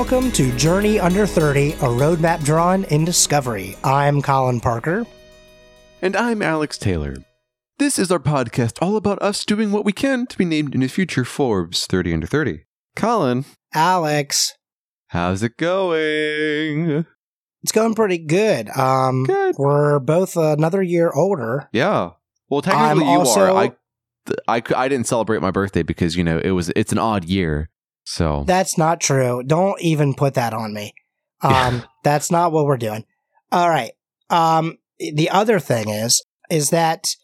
welcome to Journey Under 30, a roadmap drawn in discovery. I'm Colin Parker. And I'm Alex Taylor. This is our podcast all about us doing what we can to be named in a future Forbes 30 Under 30. Colin, Alex, how's it going? it's going pretty good. Um, Good. We're both another year older. Yeah. Well, technically I'm you also- are. I, I, I didn't celebrate my birthday because, you know, it was it's an odd year. So, That's not true. Don't even put that on me. Um, that's not what we're doing. All right. Um, the other thing is, is that,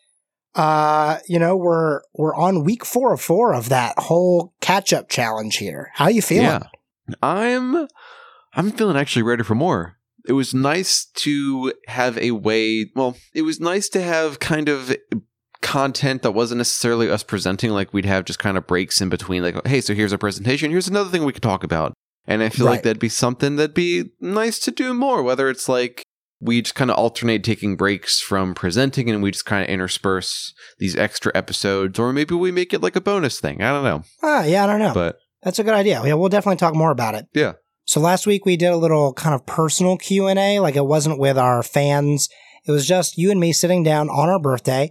uh, you know, we're, we're on week four of four of that whole catch up challenge here. How you feeling? yeah. I'm I'm feeling actually ready for more. It was nice to have a way, well, it was nice to have kind of content that wasn't necessarily us presenting like we'd have just kind of breaks in between like hey so here's a presentation here's another thing we could talk about and i feel Right. like that'd be something that'd be nice to do more whether it's like we just kind of alternate taking breaks from presenting and we just kind of intersperse these extra episodes or maybe we make it like a bonus thing i don't know Ah, yeah, I don't know. but That's a good idea. Yeah, we'll definitely talk more about it. Yeah. So last week we did a little kind of personal Q and A. Like it wasn't with our fans. It was just you and me sitting down on our birthday,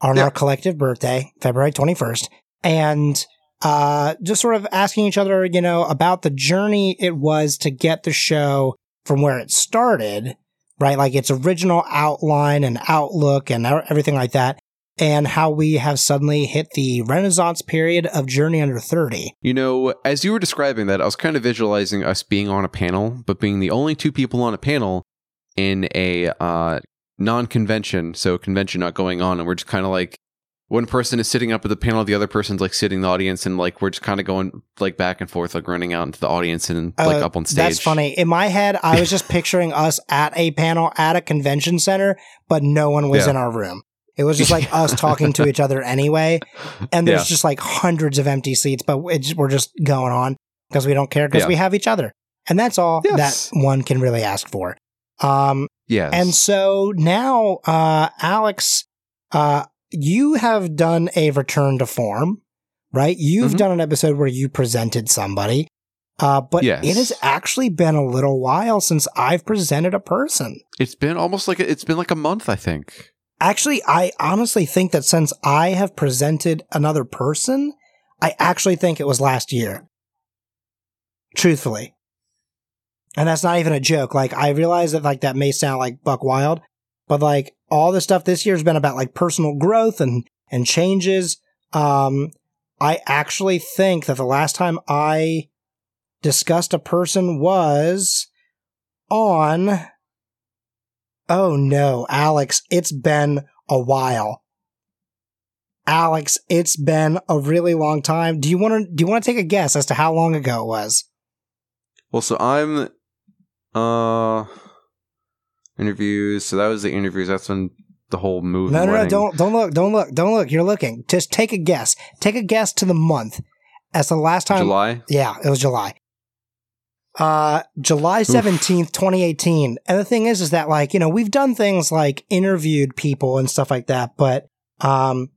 on Yeah. our collective birthday, February twenty first, and uh, just sort of asking each other, you know, about the journey it was to get the show from where it started, right? Like its original outline and outlook and everything like that. And how we have suddenly hit the renaissance period of Journey Under 30. You know, as you were describing that, I was kind of visualizing us being on a panel, but being the only two people on a panel in a uh, non convention. So, convention not going on. And we're just kind of like, one person is sitting up at the panel, the other person's like sitting in the audience, and like we're just kind of going like back and forth, like running out into the audience and like Uh, up on stage. That's funny. In my head, I was just picturing us at a panel at a convention center, but no one was Yeah. in our room. It was just like us talking to each other anyway. And there's Yeah. just like hundreds of empty seats, but it's, we're just going on because we don't care because Yeah. we have each other. And that's all Yes. that one can really ask for. Um, Yes. and so now, uh, Alex, uh, you have done a return to form, right? You've Mhm. done an episode where you presented somebody. Uh, but Yes. it has actually been a little while since I've presented a person. it's been almost like it's been like a month, I think. Actually, I honestly think that since I have presented another person, I actually think it was last year. Truthfully. And that's not even a joke. Like, I realize that, like, that may sound like buck wild, but like, all the stuff this year has been about like personal growth and, and changes. Um, I actually think that the last time I discussed a person was on Oh no, Alex, it's been a while. Alex, it's been a really long time. Do you want to do you want to take a guess as to how long ago it was? Well, so I'm uh interviews. So that was the interviews. That's when the whole move. No, no, no, don't don't look, don't look, don't look. You're looking. Just take a guess. Take a guess to the month. As the last time July. Yeah, it was July. Uh July 17th, 2018. And the thing is is that like, you know, we've done things like interviewed people and stuff like that, but um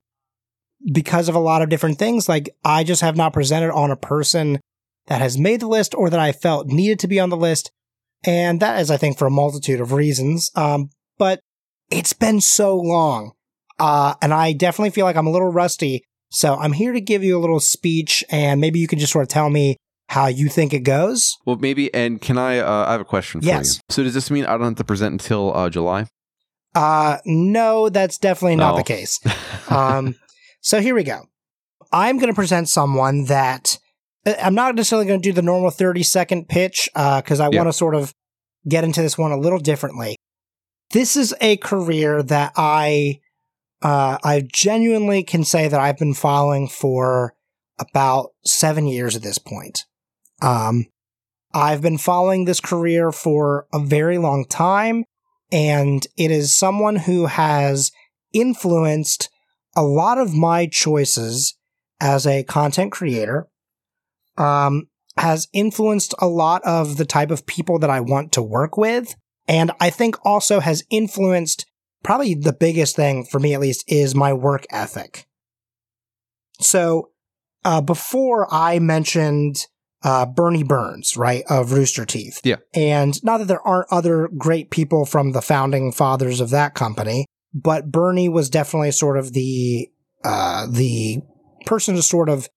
because of a lot of different things, like I just have not presented on a person that has made the list or that I felt needed to be on the list. And that is I think for a multitude of reasons. Um but it's been so long. Uh and I definitely feel like I'm a little rusty so I'm here to give you a little speech, and maybe you can just sort of tell me how you think it goes. Well, maybe. And can I? Uh, I have a question for Yes. you. So does this mean I don't have to present until uh, July? Uh, no, that's definitely not No. the case. Um, so here we go. I'm going to present someone that uh, I'm not necessarily going to do the normal 30 second pitch because I Yeah. want to sort of get into this one a little differently. This is a career that I uh, I genuinely can say that I've been following for about seven years at this point. Um, I've been following this career for a very long time, and it is someone who has influenced a lot of my choices as a content creator. Um, has influenced a lot of the type of people that I want to work with. And I think also has influenced probably the biggest thing for me, at least, is my work ethic. So, uh, before I mentioned uh, Bernie Burns, right, of Rooster Teeth. Yeah. And not that there aren't other great people from the founding fathers of that company, but Bernie was definitely sort of the uh, the person to sort of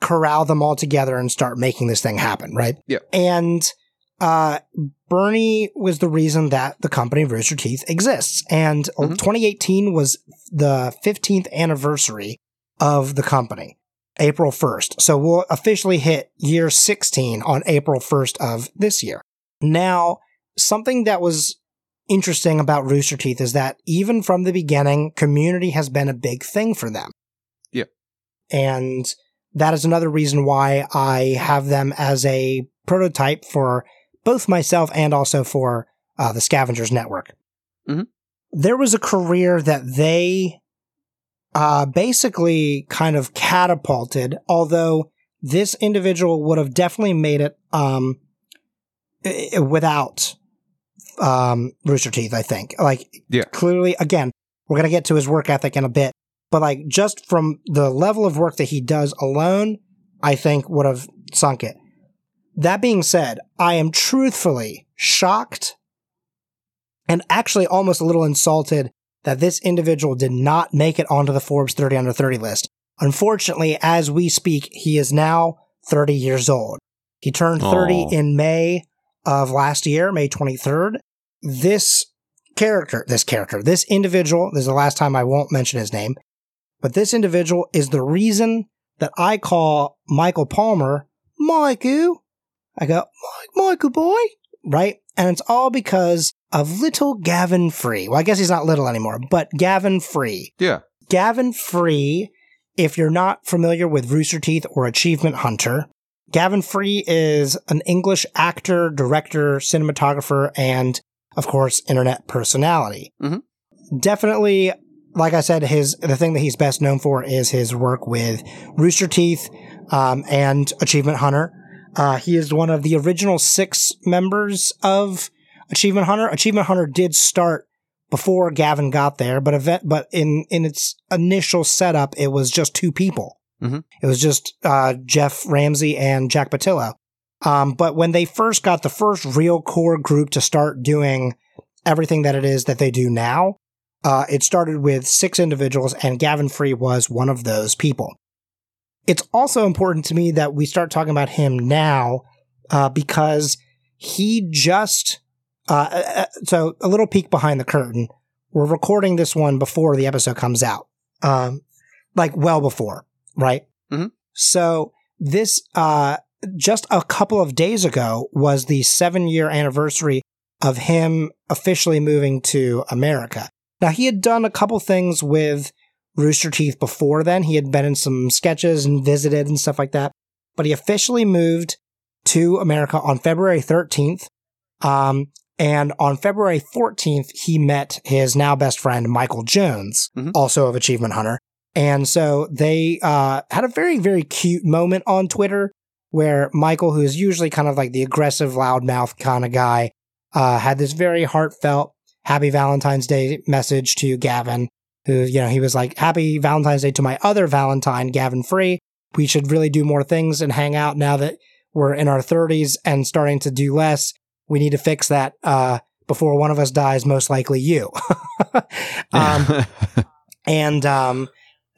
corral them all together and start making this thing happen, right? Yeah. And uh, Bernie was the reason that the company Rooster Teeth exists. And Mhm. 2018 was the 15th anniversary of the company, April 1st. So we'll officially hit year 16 on April 1st of this year. Now, something that was interesting about Rooster Teeth is that even from the beginning, community has been a big thing for them. Yeah. And that is another reason why I have them as a prototype for both myself and also for uh, the Scavengers Network. Mhm. There was a career that they uh, basically kind of catapulted, although this individual would have definitely made it um, without um, Rooster Teeth, I think. Like, Yeah. clearly, again, we're going to get to his work ethic in a bit, but like, just from the level of work that he does alone, I think would have sunk it. That being said, I am truthfully shocked and actually almost a little insulted that this individual did not make it onto the Forbes 30 under 30 list. Unfortunately, as we speak, he is now 30 years old. He turned 30 Aw. in May of last year, May 23rd. This character, this character, this individual, this is the last time I won't mention his name, but this individual is the reason that I call Michael Palmer Michael. I go, "Mike- Michael boy, right? And it's all because of little Gavin Free. Well, I guess he's not little anymore, but Gavin Free. Yeah. Gavin Free, if you're not familiar with Rooster Teeth or Achievement Hunter, Gavin Free is an English actor, director, cinematographer, and of course, internet personality. Mhm. Definitely, like I said, his the thing that he's best known for is his work with Rooster Teeth um, and Achievement Hunter. Uh, he is one of the original six members of Achievement Hunter. Achievement Hunter did start before Gavin got there, but event, but in in its initial setup, it was just two people. Mhm. It was just uh, Geoff Ramsey and Jack Pattillo. Um, but when they first got the first real core group to start doing everything that it is that they do now, uh, it started with six individuals, and Gavin Free was one of those people. It's also important to me that we start talking about him now uh, because he just uh, uh, so a little peek behind the curtain. We're recording this one before the episode comes out, um, like well before, right? Mhm. So this uh, just a couple of days ago was the seven year anniversary of him officially moving to America. Now he had done a couple things with Rooster Teeth before then. He had been in some sketches and visited and stuff like that, but he officially moved to America on February 13th. Um, and on February 14th, he met his now best friend, Michael Jones, Mhm. also of Achievement Hunter. And so they uh, had a very, very cute moment on Twitter where Michael, who is usually kind of like the aggressive, loudmouth kind of guy, uh, had this very heartfelt Happy Valentine's Day message to Gavin, who, you know, he was like, Happy Valentine's Day to my other Valentine, Gavin Free. We should really do more things and hang out now that we're in our 30s and starting to do less. We need to fix that uh, before one of us dies, most likely you. um, and um,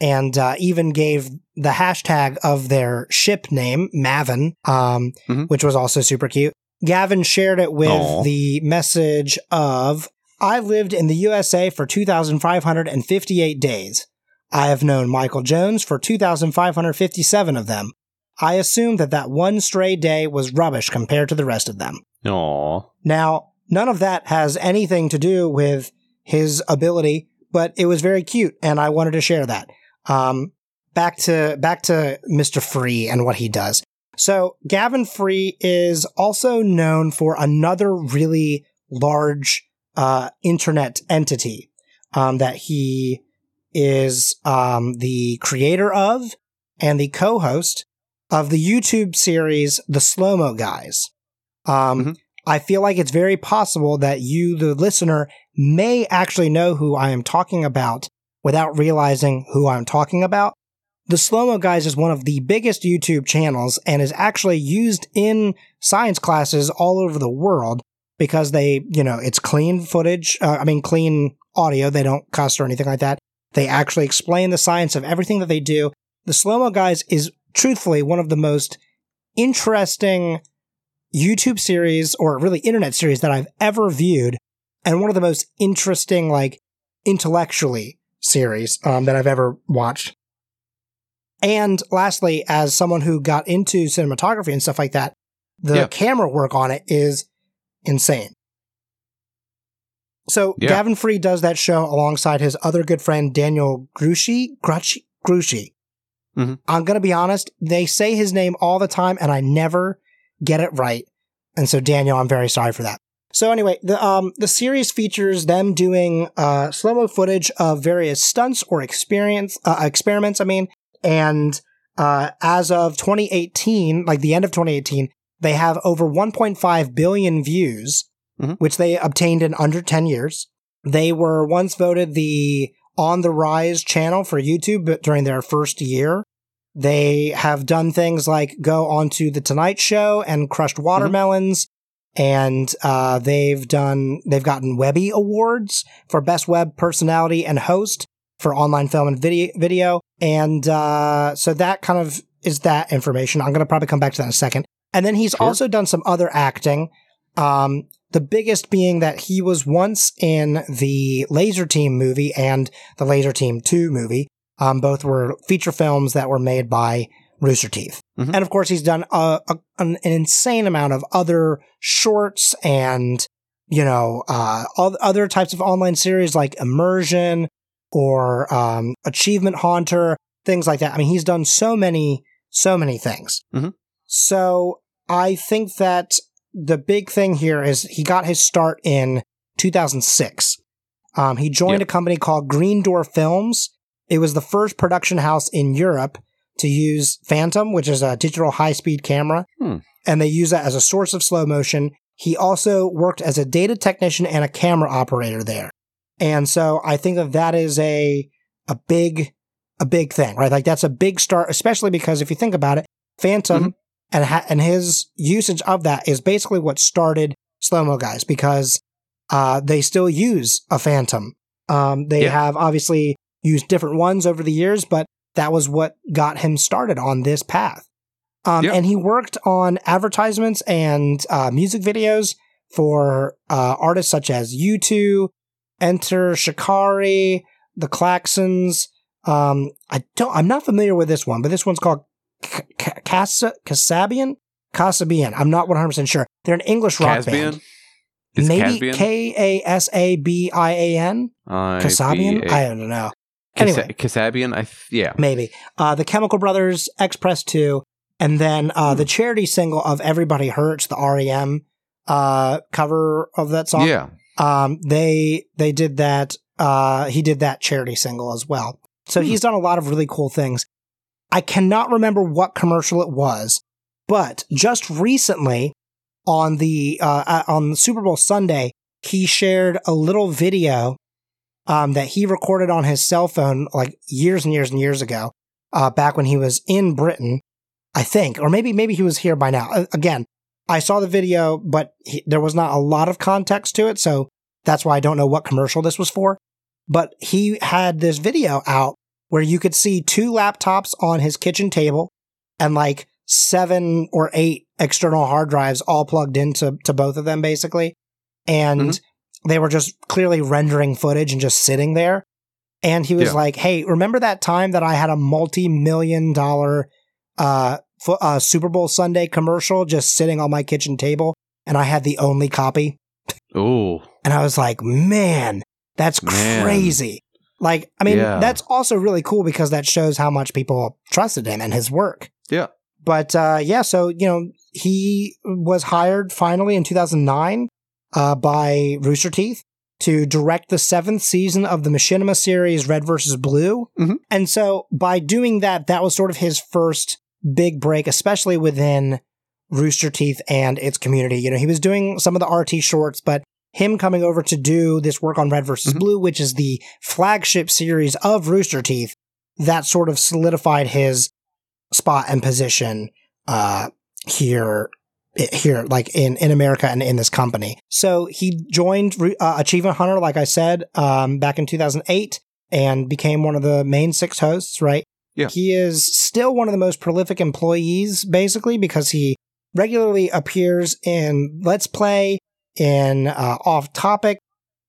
and uh, even gave the hashtag of their ship name, Mavin, um, Mhm. which was also super cute. Gavin shared it with Aw. the message of I lived in the USA for 2,558 days. I have known Michael Jones for 2,557 of them. I assume that that one stray day was rubbish compared to the rest of them. Aw. Now, none of that has anything to do with his ability, but it was very cute, and I wanted to share that. Um, back to back to Mr. Free and what he does. So Gavin Free is also known for another really large uh, internet entity um, that he is um, the creator of and the co-host of the YouTube series The Slow Mo Guys. Um, Mhm. I feel like it's very possible that you, the listener, may actually know who I am talking about without realizing who I'm talking about. the Slow Mo Guys is one of the biggest YouTube channels and is actually used in science classes all over the world because they, you know, it's clean footage. Uh, I mean, clean audio. They don't cuss or anything like that. They actually explain the science of everything that they do. The Slow Mo Guys is truthfully one of the most interesting YouTube series or really internet series that I've ever viewed and one of the most interesting, like intellectually series um, that I've ever watched. And lastly, as someone who got into cinematography and stuff like that, the yeah. camera work on it is insane. So yeah. Gavin Free does that show alongside his other good friend Daniel Gruchy. Gruchy. Gruchy. Mm-hmm. I'm gonna be honest; they say his name all the time, and I never get it right. And so, Daniel, I'm very sorry for that. So anyway, the um the series features them doing uh slow mo footage of various stunts or experience uh, experiments. I mean, and uh as of 2018, like the end of 2018, they have over 1.5 billion views, mm-hmm. which they obtained in under 10 years. They were once voted the on the rise channel for YouTube during their first year. They have done things like go onto the Tonight Show and crushed mm-hmm. watermelons. Mm-hmm and uh, they've done they've gotten Webby awards for best web personality and host for online film and video video and uh, so that kind of is that information i'm going to probably come back to that in a second and then he's sure. also done some other acting um, the biggest being that he was once in the Lazer Team movie and the Lazer Team 2 movie um, both were feature films that were made by Rooster Teeth. Mm-hmm. And of course, he's done a, a, an, insane amount of other shorts and, you know, uh, other types of online series like Immersion or um, Achievement Haunter, things like that. I mean, he's done so many, so many things. Mm-hmm. So I think that the big thing here is he got his start in 2006. Um, he joined yep. a company called Green Door Films. It was the first production house in Europe to use Phantom, which is a digital high speed camera, hmm. and they use that as a source of slow motion. He also worked as a data technician and a camera operator there. And so I think that that is a, a big, a big thing, right? Like that's a big start, especially because if you think about it, Phantom mm-hmm. And, ha- and his usage of that is basically what started slow mo guys because, uh, they still use a Phantom. Um, they yeah. have obviously used different ones over the years, but that was what got him started on this path. Um, yep. And he worked on advertisements and uh, music videos for uh, artists such as U2, Enter Shikari, The Klaxons. Um, I don't. I'm not familiar with this one, but this one's called Casa Kasabian. Kasabian. I'm not 100 percent sure. They're an English rock Caspian? band. Maybe K A S A B I A N. Kasabian. I don't know. Anyway, Kasabian, I th- yeah, maybe uh, the Chemical Brothers, Express Two, and then uh, the hmm. charity single of "Everybody Hurts," the REM uh, cover of that song. Yeah, um, they they did that. Uh, he did that charity single as well. So hmm. he's done a lot of really cool things. I cannot remember what commercial it was, but just recently on the uh, uh on Super Bowl Sunday, he shared a little video um, that he recorded on his cell phone like years and years and years ago, uh, back when he was in Britain, I think, or maybe maybe he was here by now. Uh, again, I saw the video, but he, there was not a lot of context to it, so that's why I don't know what commercial this was for. But he had this video out where you could see two laptops on his kitchen table and like seven or eight external hard drives all plugged into to both of them basically. And mm-hmm they were just clearly rendering footage and just sitting there. And he was yeah. like, Hey, remember that time that I had a multi million dollar, uh, f- uh, Super Bowl Sunday commercial just sitting on my kitchen table and I had the only copy? Oh. And I was like, man, that's man. crazy. Like, I mean, yeah. that's also really cool because that shows how much people trusted him and his work. Yeah. But, uh, yeah, so, you know, he was hired finally in 2009 uh, by Rooster Teeth to direct the seventh season of the Machinima series Red versus Blue. Mm-hmm. And so by doing that, that was sort of his first big break, especially within Rooster Teeth and its community. You know, he was doing some of the RT shorts, but him coming over to do this work on Red versus mm-hmm. Blue, which is the flagship series of Rooster Teeth, that sort of solidified his spot and position uh, here here like in in America and in this company. So he joined uh, Achievement Hunter like I said um, back in 2008 and became one of the main six hosts, right? Yeah. He is still one of the most prolific employees basically because he regularly appears in Let's Play in uh, off topic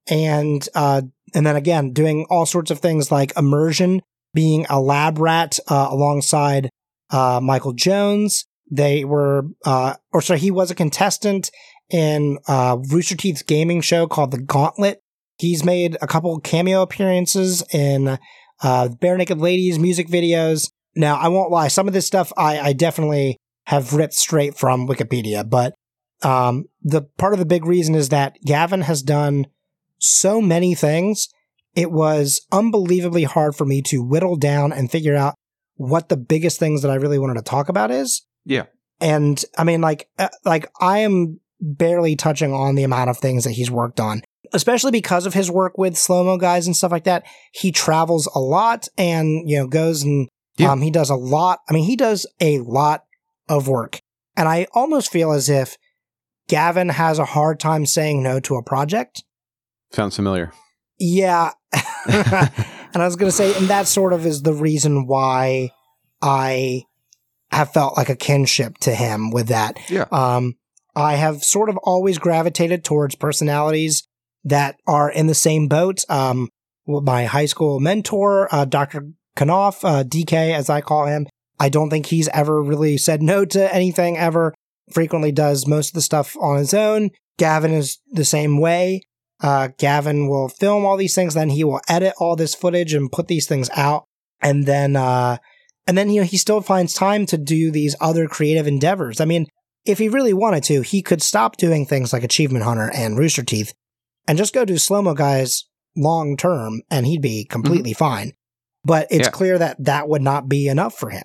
and uh, and then again doing all sorts of things like immersion being a lab rat uh, alongside uh, Michael Jones. They were, uh, or sorry, he was a contestant in uh, Rooster Teeth's gaming show called The Gauntlet. He's made a couple cameo appearances in uh, Barenaked Ladies music videos. Now, I won't lie, some of this stuff I, I definitely have ripped straight from Wikipedia, but um, the part of the big reason is that Gavin has done so many things. It was unbelievably hard for me to whittle down and figure out what the biggest things that I really wanted to talk about is. Yeah. And I mean, like, uh, like I am barely touching on the amount of things that he's worked on, especially because of his work with slow mo guys and stuff like that. He travels a lot and, you know, goes and, Yeah. um, he does a lot. I mean, he does a lot of work. And I almost feel as if Gavin has a hard time saying no to a project. Sounds familiar. Yeah. and I was going to say, and that sort of is the reason why I have felt like a kinship to him with that. Yeah. Um, I have sort of always gravitated towards personalities that are in the same boat. Um, my high school mentor, uh, Dr. Knopf, uh, DK, as I call him, I don't think he's ever really said no to anything ever. Frequently does most of the stuff on his own. Gavin is the same way. Uh, Gavin will film all these things, then he will edit all this footage and put these things out. And then, uh, and then, you know, he still finds time to do these other creative endeavors. I mean, if he really wanted to, he could stop doing things like Achievement Hunter and Rooster Teeth and just go do Slow Mo Guys long term and he'd be completely fine. But it's Yeah. clear that that would not be enough for him.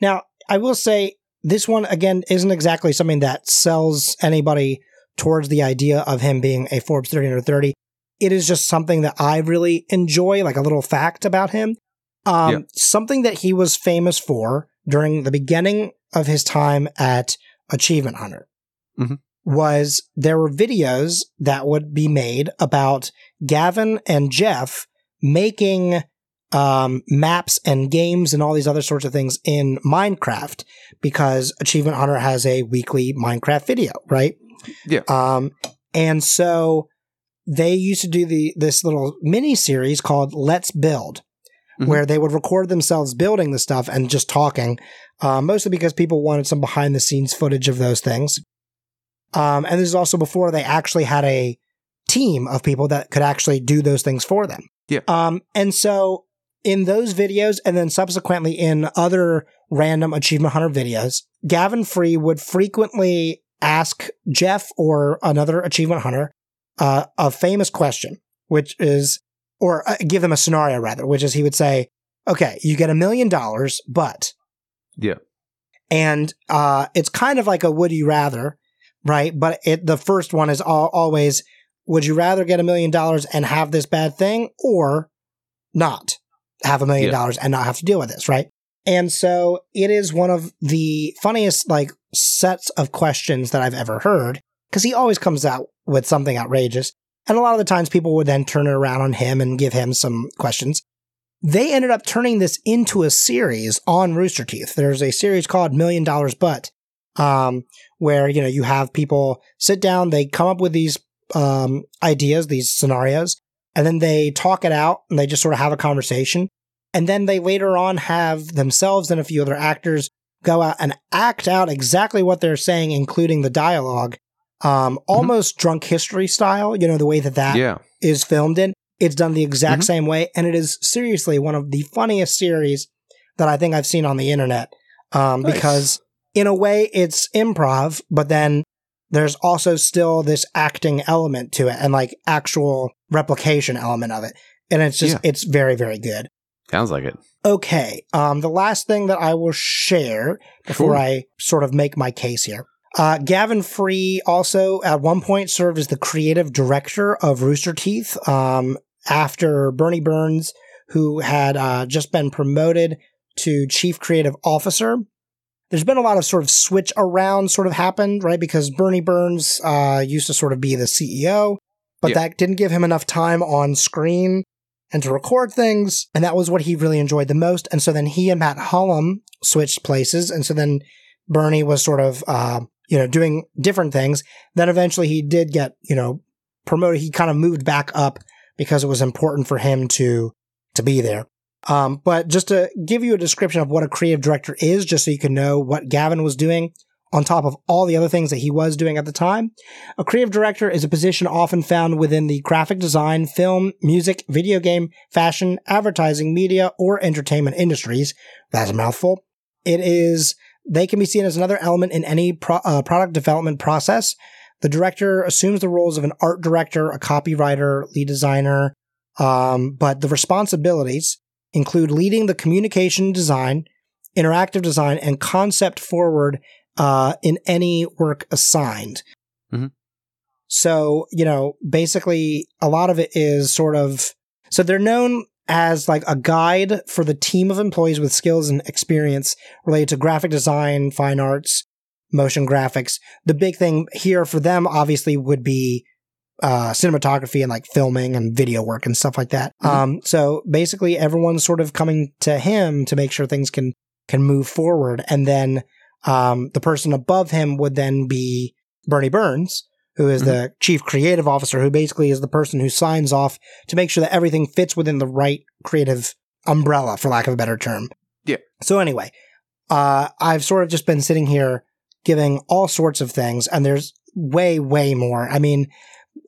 Now, I will say this one again isn't exactly something that sells anybody towards the idea of him being a Forbes 30 under 30. It is just something that I really enjoy, like a little fact about him. Um, Yeah. Something that he was famous for during the beginning of his time at Achievement Hunter Mhm. was there were videos that would be made about Gavin and Geoff making um, maps and games and all these other sorts of things in Minecraft because Achievement Hunter has a weekly Minecraft video, right? Yeah. Um, and so they used to do the this little mini series called Let's Build, Mhm. where they would record themselves building the stuff and just talking, uh, mostly because people wanted some behind the scenes footage of those things. Um, and this is also before they actually had a team of people that could actually do those things for them. Yeah. Um, and so in those videos and then subsequently in other random Achievement Hunter videos, Gavin Free would frequently ask Geoff or another Achievement Hunter uh, a famous question, which is, or uh, give them a scenario rather, which is he would say, okay, you get a million dollars, but Yeah. and uh, it's kind of like a would you rather, right? But it the first one is al- always would you rather get a million dollars and have this bad thing or not have a million Yeah. dollars and not have to deal with this, right? And so it is one of the funniest like sets of questions that I've ever heard because he always comes out with something outrageous. And a lot of the times people would then turn it around on him and give him some questions. They ended up turning this into a series on Rooster Teeth. There's a series called Million Dollars But, um, where, you know, you have people sit down, they come up with these, um, ideas, these scenarios, and then they talk it out and they just sort of have a conversation. And then they later on have themselves and a few other actors go out and act out exactly what they're saying, including the dialogue, um, almost drunk history style, you know, the way that that Yeah. is filmed in. It's done the exact Mhm. same way, and it is seriously one of the funniest series that I think I've seen on the internet. Um, Nice. because in a way, it's improv, but then there's also still this acting element to it and like actual replication element of it, and it's just Yeah. it's very very good. Sounds like it. Okay. Um, the last thing that I will share before Sure. I sort of make my case here. Uh, Gavin Free also at one point served as the creative director of Rooster Teeth. Um, after Bernie Burns, who had uh, just been promoted to chief creative officer. There's been a lot of sort of switch around sort of happened, right? Because Bernie Burns uh, used to sort of be the CEO, but Yeah. that didn't give him enough time on screen and to record things. And that was what he really enjoyed the most. And so then he and Matt Hullum switched places. And so then Bernie was sort of, uh, you know, doing different things. Then eventually he did get, you know, promoted. He kind of moved back up because it was important for him to, to be there. Um, but just to give you a description of what a creative director is, just so you can know what Gavin was doing on top of all the other things that he was doing at the time. A creative director is a position often found within the graphic design, film, music, video game, fashion, advertising, media, or entertainment industries. That's a mouthful. It is, they can be seen as another element in any pro- uh, product development process. The director assumes the roles of an art director, a copywriter, lead designer, um, but the responsibilities include leading the communication design, interactive design, and concept forward uh, in any work assigned. Mhm. So, you know, basically a lot of it is sort of, so they're known as like a guide for the team of employees with skills and experience related to graphic design, fine arts, motion graphics. The big thing here for them obviously would be uh, cinematography and like filming and video work and stuff like that. Mhm. Um, so basically everyone's sort of coming to him to make sure things can, can move forward. And then, um, the person above him would then be Bernie Burns, who is the chief creative officer, who basically is the person who signs off to make sure that everything fits within the right creative umbrella, for lack of a better term. Yeah. So anyway, uh, I've sort of just been sitting here giving all sorts of things, and there's way, way more. I mean,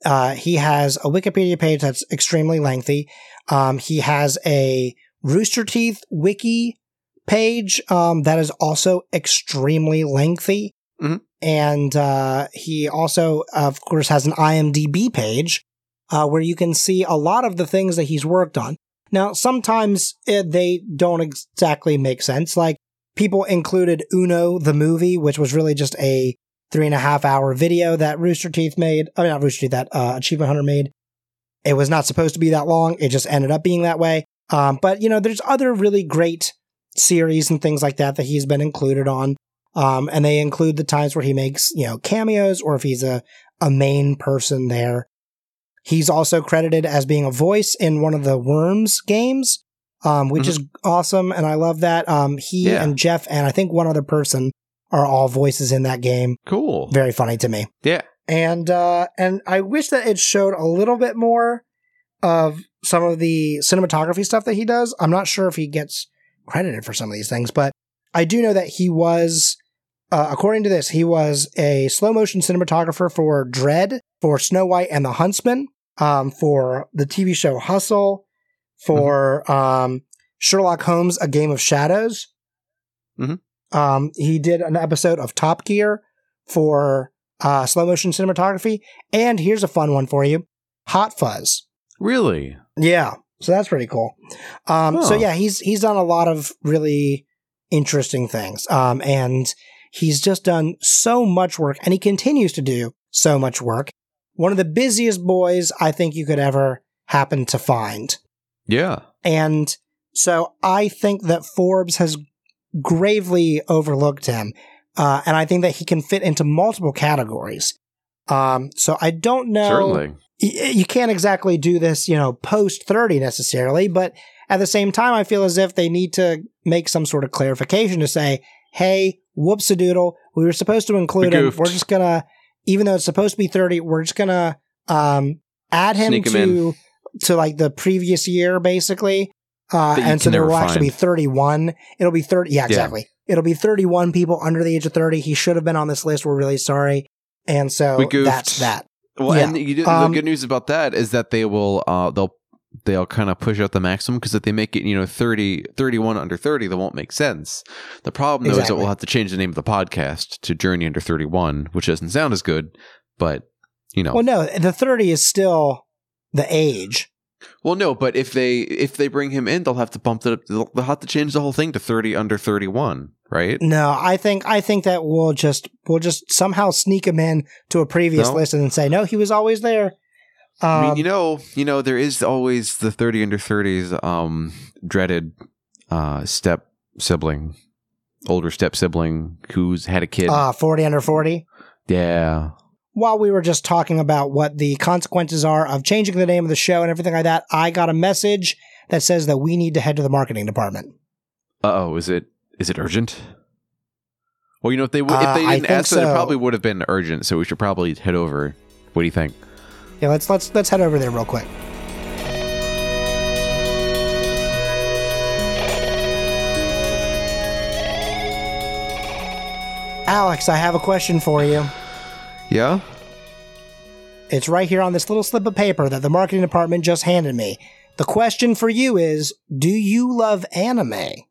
uh, he has a Wikipedia page that's extremely lengthy. Um, he has a Rooster Teeth wiki page um, that is also extremely lengthy. Mhm. And uh, he also, of course, has an IMDb page uh, where you can see a lot of the things that he's worked on. Now, sometimes uh, they don't exactly make sense. Like people included Uno, the movie, which was really just a three and a half hour video that Rooster Teeth made. I mean, not Rooster Teeth, that uh, Achievement Hunter made. It was not supposed to be that long. It just ended up being that way. Um, but you know, there's other really great series and things like that that he's been included on. Um, and they include the times where he makes, you know, cameos or if he's a, a main person there. He's also credited as being a voice in one of the Worms games, um, which is awesome. And I love that. Um, he Yeah. and Geoff and I think one other person are all voices in that game. Cool. Very funny to me. Yeah. And, uh, and I wish that it showed a little bit more of some of the cinematography stuff that he does. I'm not sure if he gets credited for some of these things, but I do know that he was, uh, according to this, he was a slow motion cinematographer for Dredd, for Snow White and the Huntsman, um, for the TV show Hustle, for um, Sherlock Holmes: A Game of Shadows. Mhm. Um, he did an episode of Top Gear for uh, slow motion cinematography, and here's a fun one for you: Hot Fuzz. Really? Yeah, so that's pretty cool. Um, So yeah, he's he's done a lot of really interesting things, um, and he's just done so much work, and he continues to do so much work. One of the busiest boys I think you could ever happen to find, Yeah. and so I think that Forbes has gravely overlooked him, uh, and I think that he can fit into multiple categories. Um, so I don't know Certainly. y- you can't exactly do this, you know, post 30 necessarily, but at the same time, I feel as if they need to make some sort of clarification to say, hey, whoops a doodle, we were supposed to include We him. We're just gonna, even though it's supposed to be 30, we're just gonna, um, add him to, to like the previous year, basically. Uh, and so there will actually be 31. It'll be 30. Yeah, exactly. It'll be 31 people under the age of 30. He should have been on this list. We're really sorry. And so We goofed. that's that. Well, Yeah. and you Um, the good news about that is that they will uh they'll they'll kind of push out the maximum because if they make it you know 30 31 under 30 that won't make sense the problem though is that we'll have to change the name of the podcast to journey under 31 which doesn't sound as good but you know Well, no, the 30 is still the age. Well no but if they if they bring him in they'll have to bump it up they'll, have to change the whole thing to 30 under 31 right No, I think I think that we'll just we'll just somehow sneak him in to a previous No? list and say no, he was always there. I mean, Um, you know, you know, there is always the thirty under thirties um dreaded uh step sibling, older step sibling who's had a kid. uh, 40 under 40. yeah. While we were just talking about what the consequences are of changing the name of the show and everything like that, I got a message that says that we need to head to the marketing department. Uh oh, is it is it urgent? Well, you know, if they w- Uh, if they didn't think ask, it, it probably would have been urgent. So we should probably head over. What do you think? Yeah, let's let's let's head over there real quick. Alex, I have a question for you. Yeah. It's right here on this little slip of paper that the marketing department just handed me. The question for you is Do you love anime?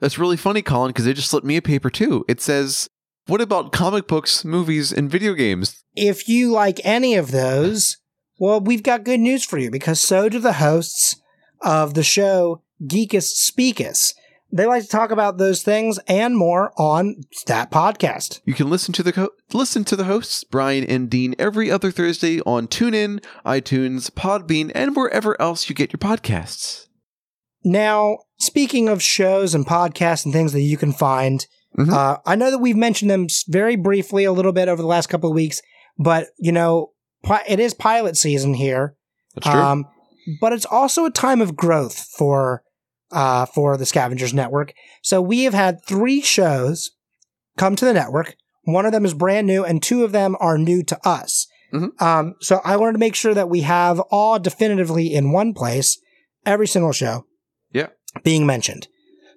That's really funny, Colin, because they just slipped me a paper too. It says, "What about comic books, movies, and video games?" If you like any of those, well, we've got good news for you because so do the hosts of the show Geekus Speakus. They like to talk about those things and more on that podcast. You can listen to the co- listen to the hosts Brian and Dean every other Thursday on TuneIn, iTunes, Podbean, and wherever else you get your podcasts. Now, speaking of shows and podcasts and things that you can find, Mhm. uh, I know that we've mentioned them very briefly a little bit over the last couple of weeks, but you know, pi- it is pilot season here. That's true. Um, but it's also a time of growth for uh, for the Scavengers Network. So we have had three shows come to the network. One of them is brand new, and two of them are new to us. Mhm. Um, so I wanted to make sure that we have all definitively in one place every single show. Yeah. being mentioned.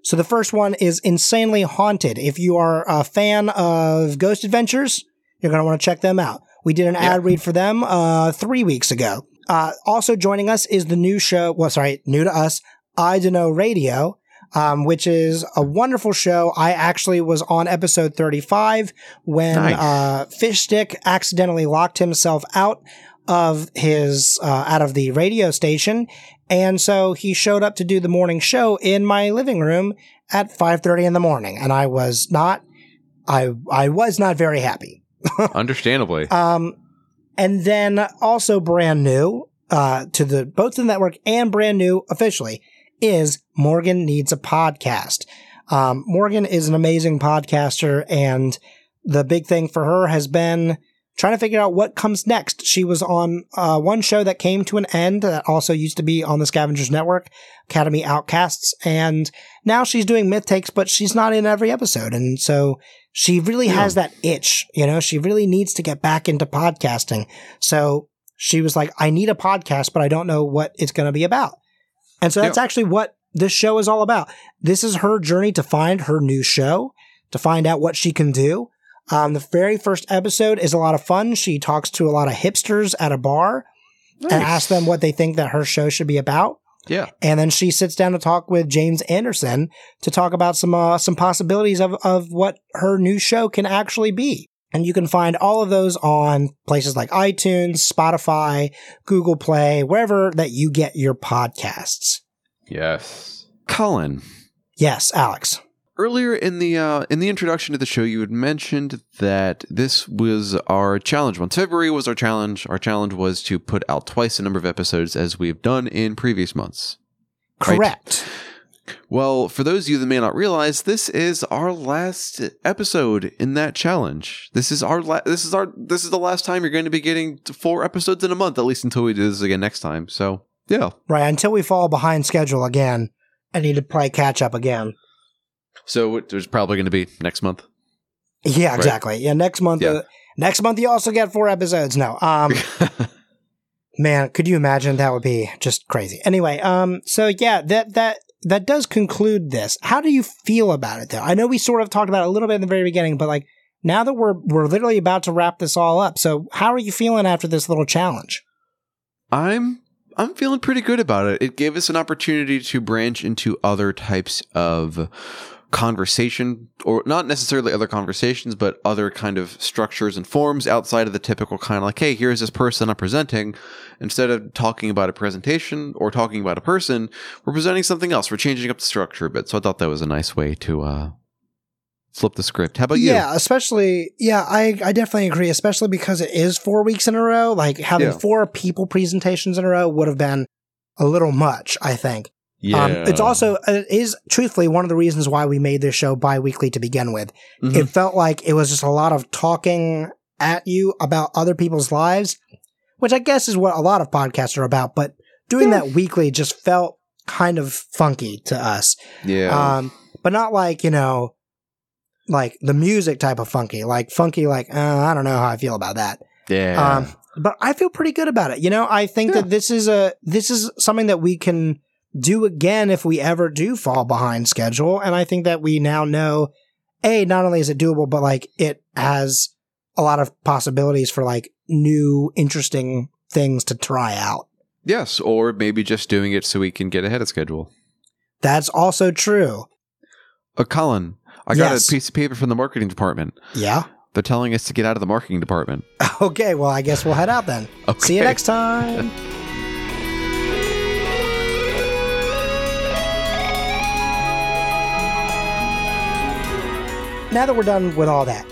So the first one is Insanely Haunted. If you are a fan of Ghost Adventures, you're going to want to check them out. We did an Yeah. ad read for them uh, three weeks ago. Uh, also joining us is the new show. Well, sorry, new to us, I Don't Know Radio, um, which is a wonderful show. I actually was on episode 35 when Nice. uh, Fish Stick accidentally locked himself out of his uh, out of the radio station, and so he showed up to do the morning show in my living room at 5:30 in the morning, and I was not. I I was not very happy. Understandably. Um, and then also brand new uh, to the both to the network and brand new officially is Morgan needs a podcast. Um, Morgan is an amazing podcaster, and the big thing for her has been trying to figure out what comes next. She was on uh, one show that came to an end that also used to be on the Scavengers Network, Academy Outcasts, and now she's doing myth takes, but she's not in every episode, and so she really Yeah. has that itch. You know, she really needs to get back into podcasting. So she was like, "I need a podcast, but I don't know what it's going to be about." And so that's Yeah. actually what this show is all about. This is her journey to find her new show, to find out what she can do. Um, the very first episode is a lot of fun. She talks to a lot of hipsters at a bar and asks them what they think that her show should be about. Yeah. And then she sits down to talk with James Anderson to talk about some uh, some possibilities of of what her new show can actually be. And you can find all of those on places like iTunes, Spotify, Google Play, wherever that you get your podcasts. Yes. Colin. Yes, Alex. Earlier in the uh, in the introduction to the show, you had mentioned that this was our challenge month. February was our challenge. Our challenge was to put out twice the number of episodes as we've done in previous months. Right. Well, for those of you that may not realize, this is our last episode in that challenge. This is our la- this is our this is the last time you're going to be getting four episodes in a month, at least until we do this again next time. So yeah. Right. Until we fall behind schedule again, I need to play catch up again. So there's probably going to be next month. Yeah, Right. exactly. Yeah, next month. Yeah. Uh, next month you also get four episodes. No. Um. Man, could you imagine? That would be just crazy. Anyway, um, so yeah, that that that does conclude this. How do you feel about it, though? I know we sort of talked about it a little bit in the very beginning, but like now that we're we're literally about to wrap this all up, so how are you feeling after this little challenge? I'm I'm feeling pretty good about it. It gave us an opportunity to branch into other types of conversation or not necessarily other conversations but other kind of structures and forms outside of the typical kind of like hey here's this person I'm presenting instead of talking about a presentation or talking about a person we're presenting something else we're changing up the structure a bit so I thought that was a nice way to uh flip the script. How about you? Yeah, especially yeah, I I definitely agree, especially because it is four weeks in a row. Like having Yeah. four people presentations in a row would have been a little much, I think. Yeah. Um, it's also it is truthfully one of the reasons why we made this show bi-weekly to begin with. Mhm. It felt like it was just a lot of talking at you about other people's lives, which I guess is what a lot of podcasts are about, but doing Yeah. that weekly just felt kind of funky to us. yeah. Um, but not like, you know, like the music type of funky, like funky, like, uh, I don't know how I feel about that. yeah. Um, but I feel pretty good about it. You know, I think Yeah. that this is a, this is something that we can do again if we ever do fall behind schedule. And I think that we now know, A, not only is it doable, but like it has a lot of possibilities for like new, interesting things to try out. yes, or maybe just doing it so we can get ahead of schedule. That's also true. Uh, Colin, I got Yes. a piece of paper from the marketing department. Yeah. They're telling us to get out of the marketing department. Okay. Well, I guess we'll head out then. See you next time. now that we're done with all that,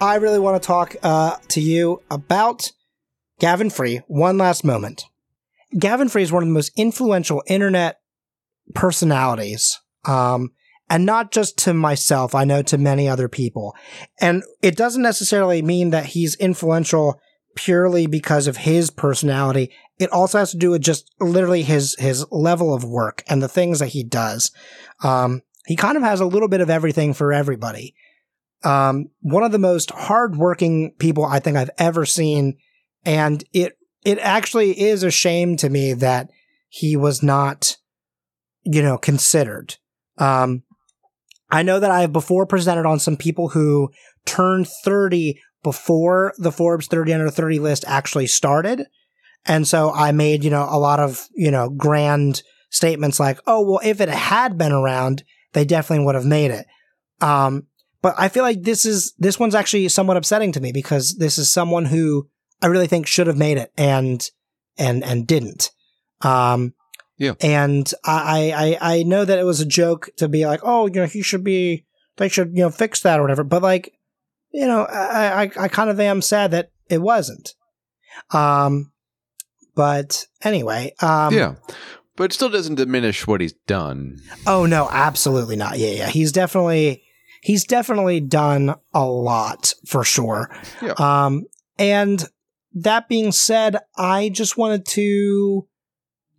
I really want to talk uh, to you about Gavin Free. One last moment. Gavin Free is one of the most influential internet personalities, um, and not just to myself. I know to many other people, and it doesn't necessarily mean that he's influential purely because of his personality. It also has to do with just literally his his level of work and the things that he does. Um, he kind of has a little bit of everything for everybody. Um, one of the most hardworking people I think I've ever seen, and it it actually is a shame to me that he was not, you know, considered. Um, I know that I have before presented on some people who turned 30 before the Forbes 30 under 30 list actually started. And so I made, you know, a lot of, you know, grand statements like, oh, well, if it had been around, they definitely would have made it. Um, but I feel like this is, this one's actually somewhat upsetting to me because this is someone who I really think should have made it and, and, and didn't. Um, Yeah. And I, I, I know that it was a joke to be like, oh, you know, he should be, they should, you know, fix that or whatever. But like, you know, I, I, I kind of am sad that it wasn't. Um, but anyway, um, yeah. But it still doesn't diminish what he's done. Oh no, absolutely not. Yeah, yeah. He's definitely he's definitely done a lot for sure. Yeah. Um and that being said, I just wanted to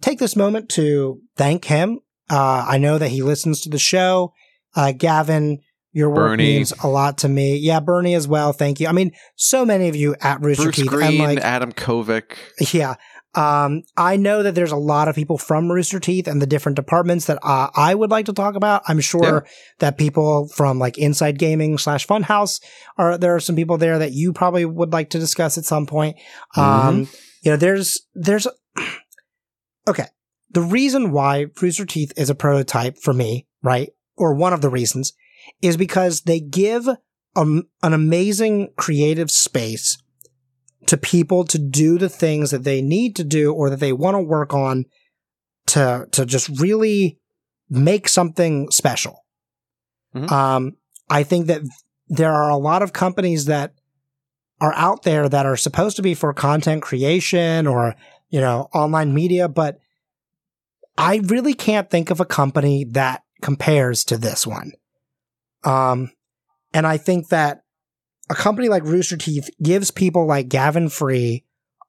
take this moment to thank him. Uh I know that he listens to the show. Uh Gavin, your work Bernie. means a lot to me. Yeah, Bernie as well. Thank you. I mean, so many of you at Rooster Bruce Teeth Green, and like Adam Kovic. yeah. Um, I know that there's a lot of people from Rooster Teeth and the different departments that uh, I would like to talk about. I'm sure that people from like Inside Gaming slash Funhaus are there are some people there that you probably would like to discuss at some point. Um, you know, there's there's okay. The reason why Rooster Teeth is a prototype for me, right, or one of the reasons, is because they give um, an amazing creative space to people to do the things that they need to do or that they want to work on to to just really make something special. Mhm. Um, I think that there are a lot of companies that are out there that are supposed to be for content creation or you know online media, but I really can't think of a company that compares to this one. Um, and I think that a company like Rooster Teeth gives people like Gavin Free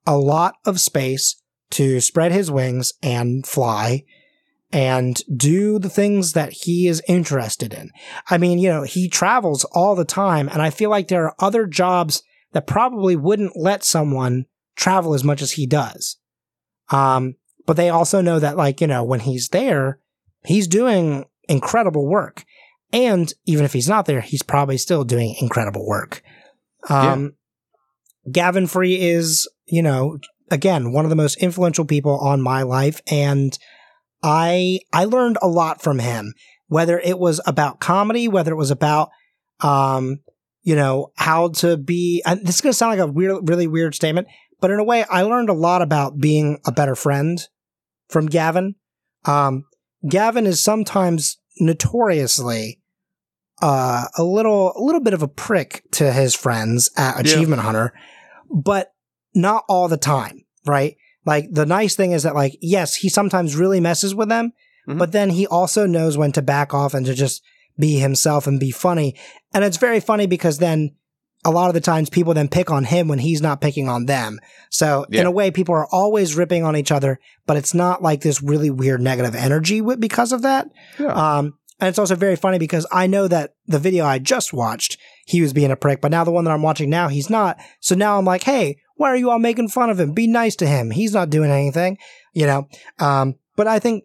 a lot of space to spread his wings and fly and do the things that he is interested in. I mean, you know, he travels all the time, and I feel like there are other jobs that probably wouldn't let someone travel as much as he does. Um, but they also know that, like, you know, when he's there, he's doing incredible work. And even if he's not there, he's probably still doing incredible work. Um, Gavin Free is, you know, again, one of the most influential people on my life. And I, I learned a lot from him, whether it was about comedy, whether it was about, um, you know, how to be, and this is going to sound like a weird, really weird statement, but in a way, I learned a lot about being a better friend from Gavin. Um, Gavin is sometimes notoriously uh, a little a little bit of a prick to his friends at Achievement Hunter, but not all the time, right? Like the nice thing is that like yes, he sometimes really messes with them, Mhm. but then he also knows when to back off and to just be himself and be funny. And it's very funny because then a lot of the times people then pick on him when he's not picking on them. So in a way, people are always ripping on each other, but it's not like this really weird negative energy wi- because of that. Yeah. Um, and it's also very funny because I know that the video I just watched, he was being a prick, but now the one that I'm watching now, he's not. So now I'm like, hey, why are you all making fun of him? Be nice to him. He's not doing anything, you know? Um, but I think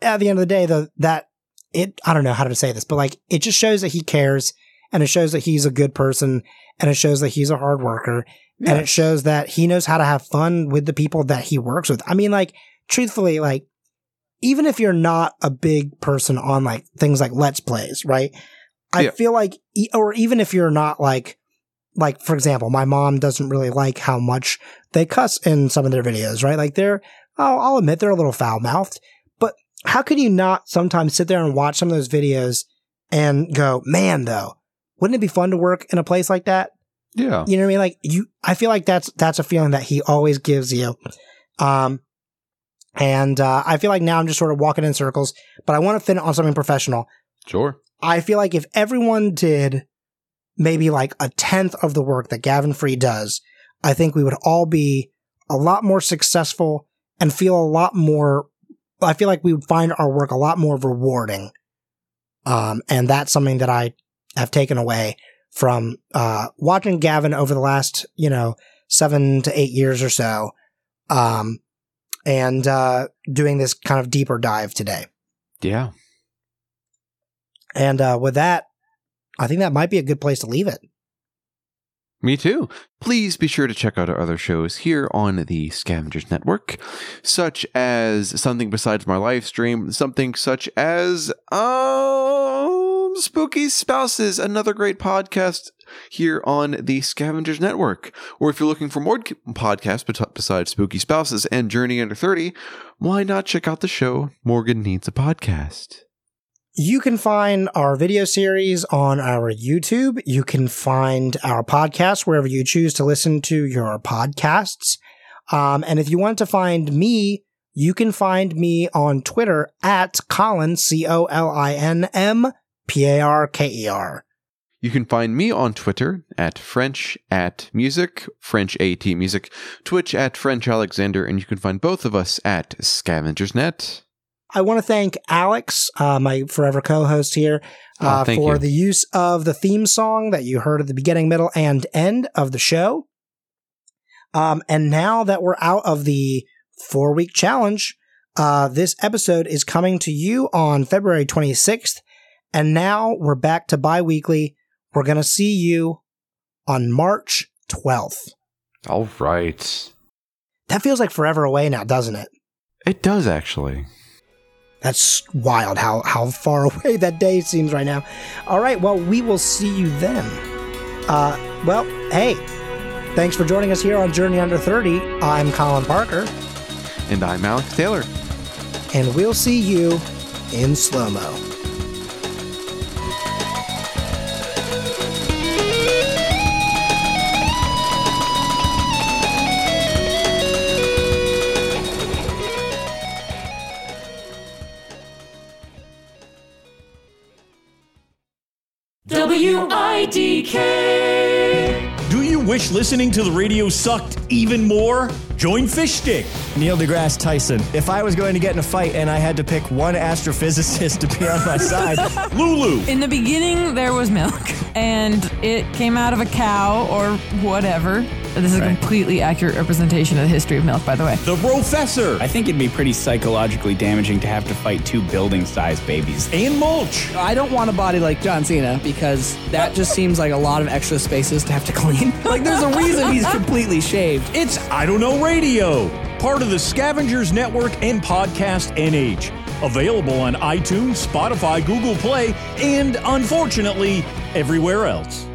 at the end of the day, the, that it, I don't know how to say this, but like, it just shows that he cares and it shows that he's a good person and it shows that he's a hard worker and it shows that he knows how to have fun with the people that he works with. I mean, like, truthfully, like, even if you're not a big person on like things like let's plays, right? I Yeah. feel like, or even if you're not like, like for example, my mom doesn't really like how much they cuss in some of their videos, right? Like they're, I'll, I'll admit they're a little foul mouthed, but how could you not sometimes sit there and watch some of those videos and go, man, though, wouldn't it be fun to work in a place like that? yeah. You know what I mean? Like you, I feel like that's that's a feeling that he always gives you. Um, and uh, I feel like now I'm just sort of walking in circles, but I want to fin on something professional. Sure. I feel like if everyone did maybe like a tenth of the work that Gavin Free does, I think we would all be a lot more successful and feel a lot more. I feel like we would find our work a lot more rewarding. Um, and that's something that I have taken away from uh, watching Gavin over the last, you know, seven to eight years or so, um, and uh, doing this kind of deeper dive today. Yeah. And uh, with that, I think that might be a good place to leave it. Me too. Please be sure to check out our other shows here on the Scavengers Network, such as something besides my live stream, something such as um Spooky Spouses, another great podcast here on the Scavengers Network. Or if you're looking for more podcasts besides Spooky Spouses and Journey Under 30, why not check out the show Morgan Needs a Podcast? You can find our video series on our YouTube. You can find our podcast wherever you choose to listen to your podcasts. Um, and if you want to find me, you can find me on Twitter at Colin, C O L I N M P A R K E R. You can find me on Twitter at French at Music, French AT Music, Twitch at French Alexander, and you can find both of us at Scavengersnet. I want to thank Alex, uh, my forever co-host here, Oh, uh, thank for you. the use of the theme song that you heard at the beginning, middle, and end of the show. Um, and now that we're out of the four-week challenge, uh, this episode is coming to you on February 26th. And now we're back to bi-weekly. We're going to see you on March 12th. All right. That feels like forever away now, doesn't it? It does actually. That's wild how, how far away that day seems right now. All right, well, we will see you then. Uh, well, hey, thanks for joining us here on Journey Under 30. I'm Colin Parker, And I'm Alex Taylor. and we'll see you in slow mo. WIDK. Do you wish listening to the radio sucked even more? Join Fish Stick. Neil deGrasse Tyson. If I was going to get in a fight and I had to pick one astrophysicist to be on my side, Lulu. In the beginning, there was milk, and it came out of a cow or whatever. This is a completely accurate representation of the history of milk, by the way. The Professor. I think it'd be pretty psychologically damaging to have to fight two building sized babies. And Mulch. I don't want a body like John Cena because that just seems like a lot of extra spaces to have to clean. like, there's a reason he's completely shaved. It's I Don't Know Radio. Part of the Scavengers Network and Podcast NH. Available on iTunes, Spotify, Google Play, and unfortunately, everywhere else.